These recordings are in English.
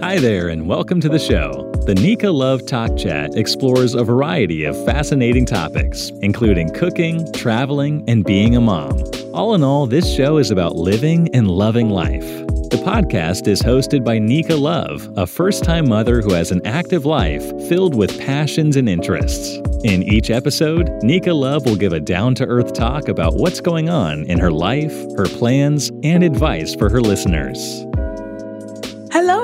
Hi there, and welcome to the show. The Nika Love Talk Chat explores a variety of fascinating topics, including cooking, traveling, and being a mom. All in all, this show is about living and loving life. The podcast is hosted by Nika Love, a first time mother who has an active life filled with passions and interests. In each episode, Nika Love will give a down to earth talk about what's going on in her life, her plans, and advice for her listeners.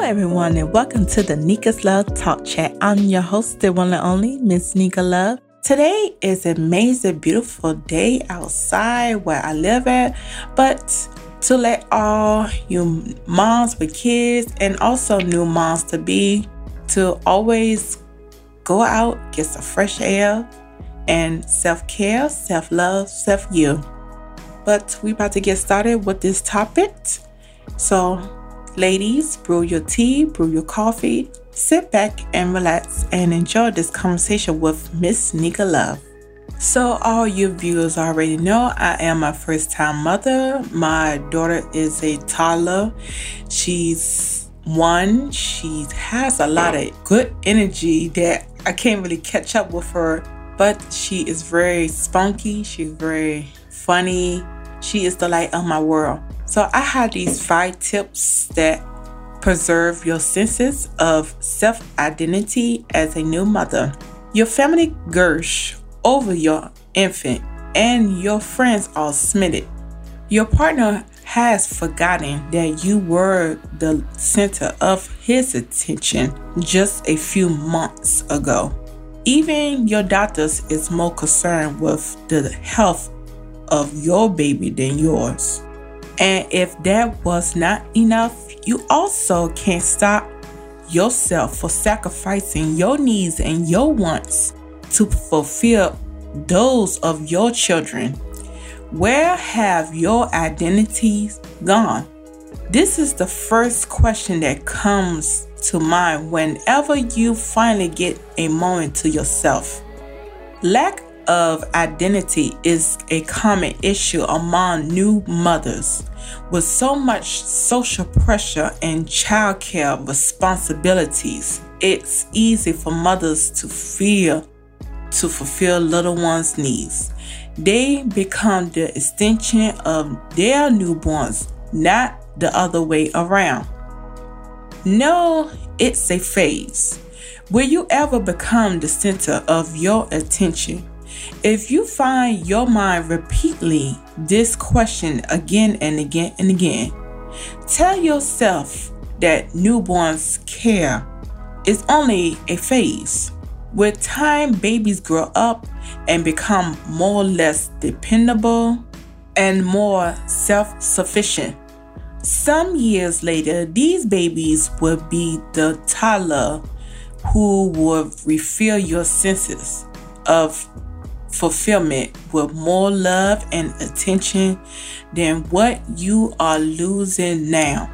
Everyone, and welcome to the Nika's Love Talk Chat. I'm your host, the one and only Miss Nika Love. Today is an amazing, beautiful day outside where I live at, but to let all you moms with kids and also new moms to be to always go out, get some fresh air, and self care, self love, self you. But we're about to get started with this topic. So, ladies, brew your tea, brew your coffee, sit back and relax and enjoy this conversation with Miss Nika Love. So, all you viewers already know I am a first time mother. My daughter is a toddler. She's one, she has a lot of good energy that I can't really catch up with her, but she is very spunky, she's very funny. She is the light of my world. So, I have these five tips that preserve your senses of self identity as a new mother. Your family Gersh over your infant, and your friends are smitten. Your partner has forgotten that you were the center of his attention just a few months ago. Even your doctors is more concerned with the health of your baby than yours. And if that was not enough, you also can't stop yourself for sacrificing your needs and your wants to fulfill those of your children. Where have your identities gone? This is the first question that comes to mind whenever you finally get a moment to yourself. Lack of identity is a common issue among new mothers. With so much social pressure and childcare responsibilities, it's easy for mothers to feel to fulfill little ones' needs. They become the extension of their newborns, not the other way around. No, it's a phase. Will you ever become the center of your attention? If you find your mind repeatedly this question again and again and again, tell yourself that newborns care is only a phase. With time, babies grow up and become more or less dependable and more self sufficient. Some years later, these babies will be the toddler who will refill your senses of fulfillment with more love and attention than what you are losing now.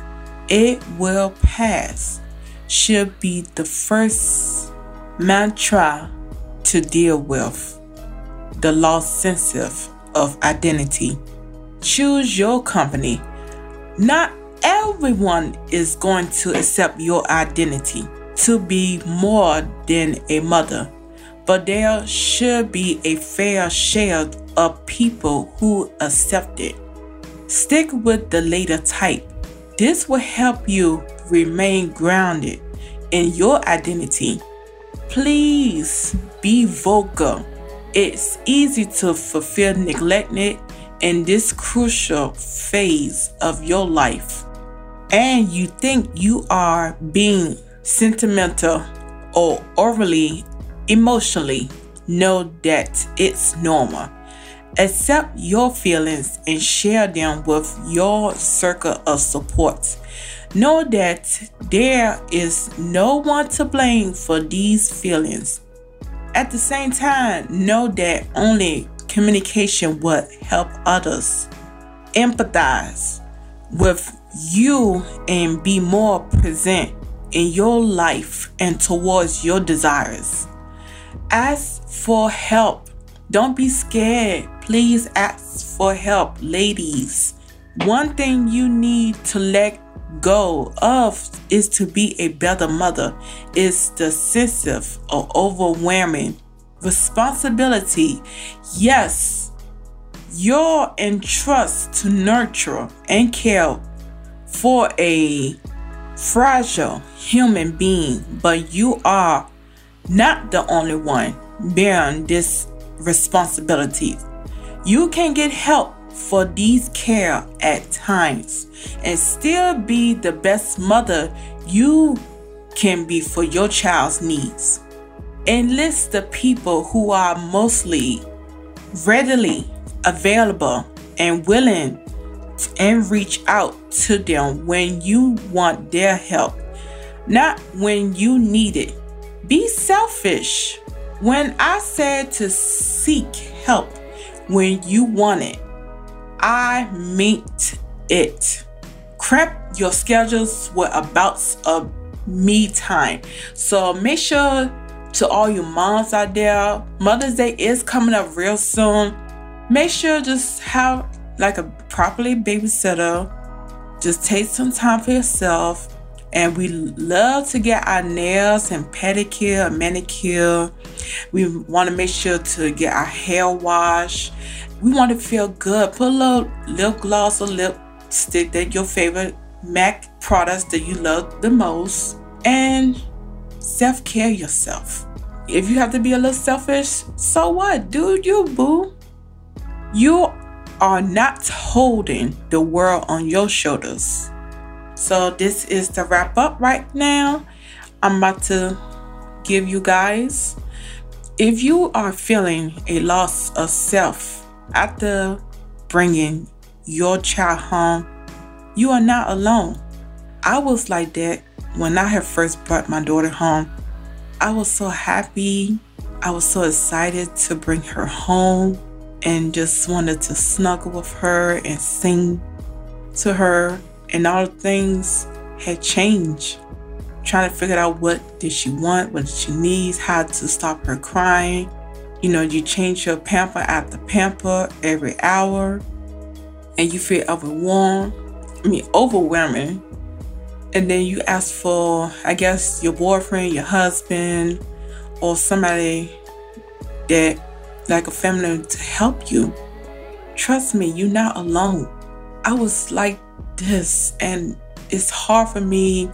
It will pass, should be the first mantra to deal with the lost sense of identity. Choose your company. Not everyone is going to accept your identity to be more than a mother, but there should be a fair share of people who accept it. Stick with the later type. This will help you remain grounded in your identity Please be vocal. It's easy to fulfill neglected in this crucial phase of your life. And you think you are being sentimental or overly emotionally, know that it's normal. Accept your feelings and share them with your circle of support. Know that there is no one to blame for these feelings. At the same time, know that only communication would help others empathize with you and be more present in your life and towards your desires. Ask for help. Don't be scared. Please ask for help, ladies. One thing you need to let go of is to be a better mother is sensitive or overwhelming responsibility. Yes, you're entrusted to nurture and care for a fragile human being, but you are not the only one bearing this responsibility. You can get help for these care at times and still be the best mother you can be for your child's needs. Enlist the people who are mostly readily available and willing and reach out to them when you want their help, not when you need it. Be selfish. When I said to seek help when you want it, I meant it. Prep your schedules with abouts of me time. So make sure to all you moms out there, Mother's Day is coming up real soon. Make sure just have like a properly babysitter. Just take some time for yourself. And we love to get our nails and pedicure and manicure. We want to make sure to get our hair washed. We want to feel good. Put a little lip gloss or lipstick that your favorite MAC products that you love the most. And self care yourself. If you have to be a little selfish, so what? Do you, boo? You are not holding the world on your shoulders. So, this is the wrap up right now. I'm about to give you guys. If you are feeling a loss of self after bringing your child home, you are not alone. I was like that when I had first brought my daughter home. I was so happy. I was so excited to bring her home and just wanted to snuggle with her and sing to her and all things had changed trying to figure out what did she want what did she needs how to stop her crying you know you change your pamper after pamper every hour and you feel overwhelmed i mean overwhelming and then you ask for i guess your boyfriend your husband or somebody that like a family to help you. Trust me, you're not alone. I was like this, and it's hard for me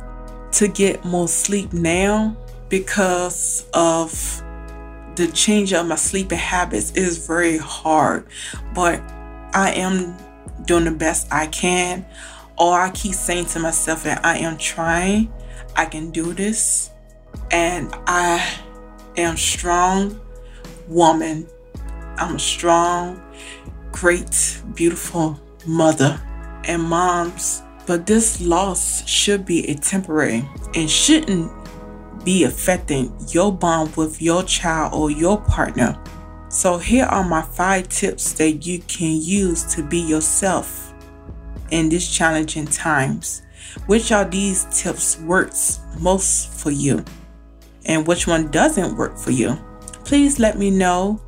to get more sleep now because of the change of my sleeping habits is very hard. But I am doing the best I can. Or I keep saying to myself that I am trying, I can do this, and I am strong woman I'm a strong, great, beautiful mother and moms. But this loss should be a temporary and shouldn't be affecting your bond with your child or your partner. So here are my five tips that you can use to be yourself in these challenging times. Which of these tips works most for you? And which one doesn't work for you? Please let me know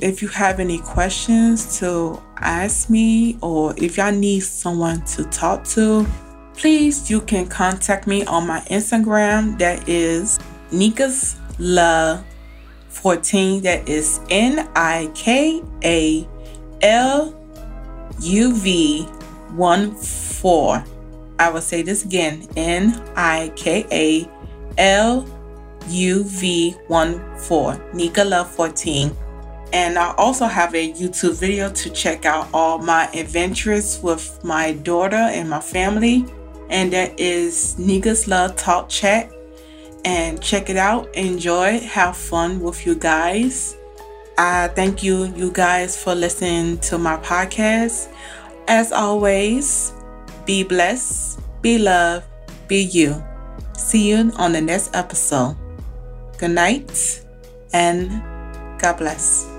if you have any questions to ask me or if y'all need someone to talk to, please you can contact me on my Instagram that is Nika's Love 14 that is N I K A L U V 1 4. I will say this again N I K A L U V 1 4. Nika Love 14. And I also have a YouTube video to check out all my adventures with my daughter and my family. And that is Nika's Love Talk Chat. And check it out, enjoy, have fun with you guys. I thank you, you guys, for listening to my podcast. As always, be blessed, be loved, be you. See you on the next episode. Good night and God bless.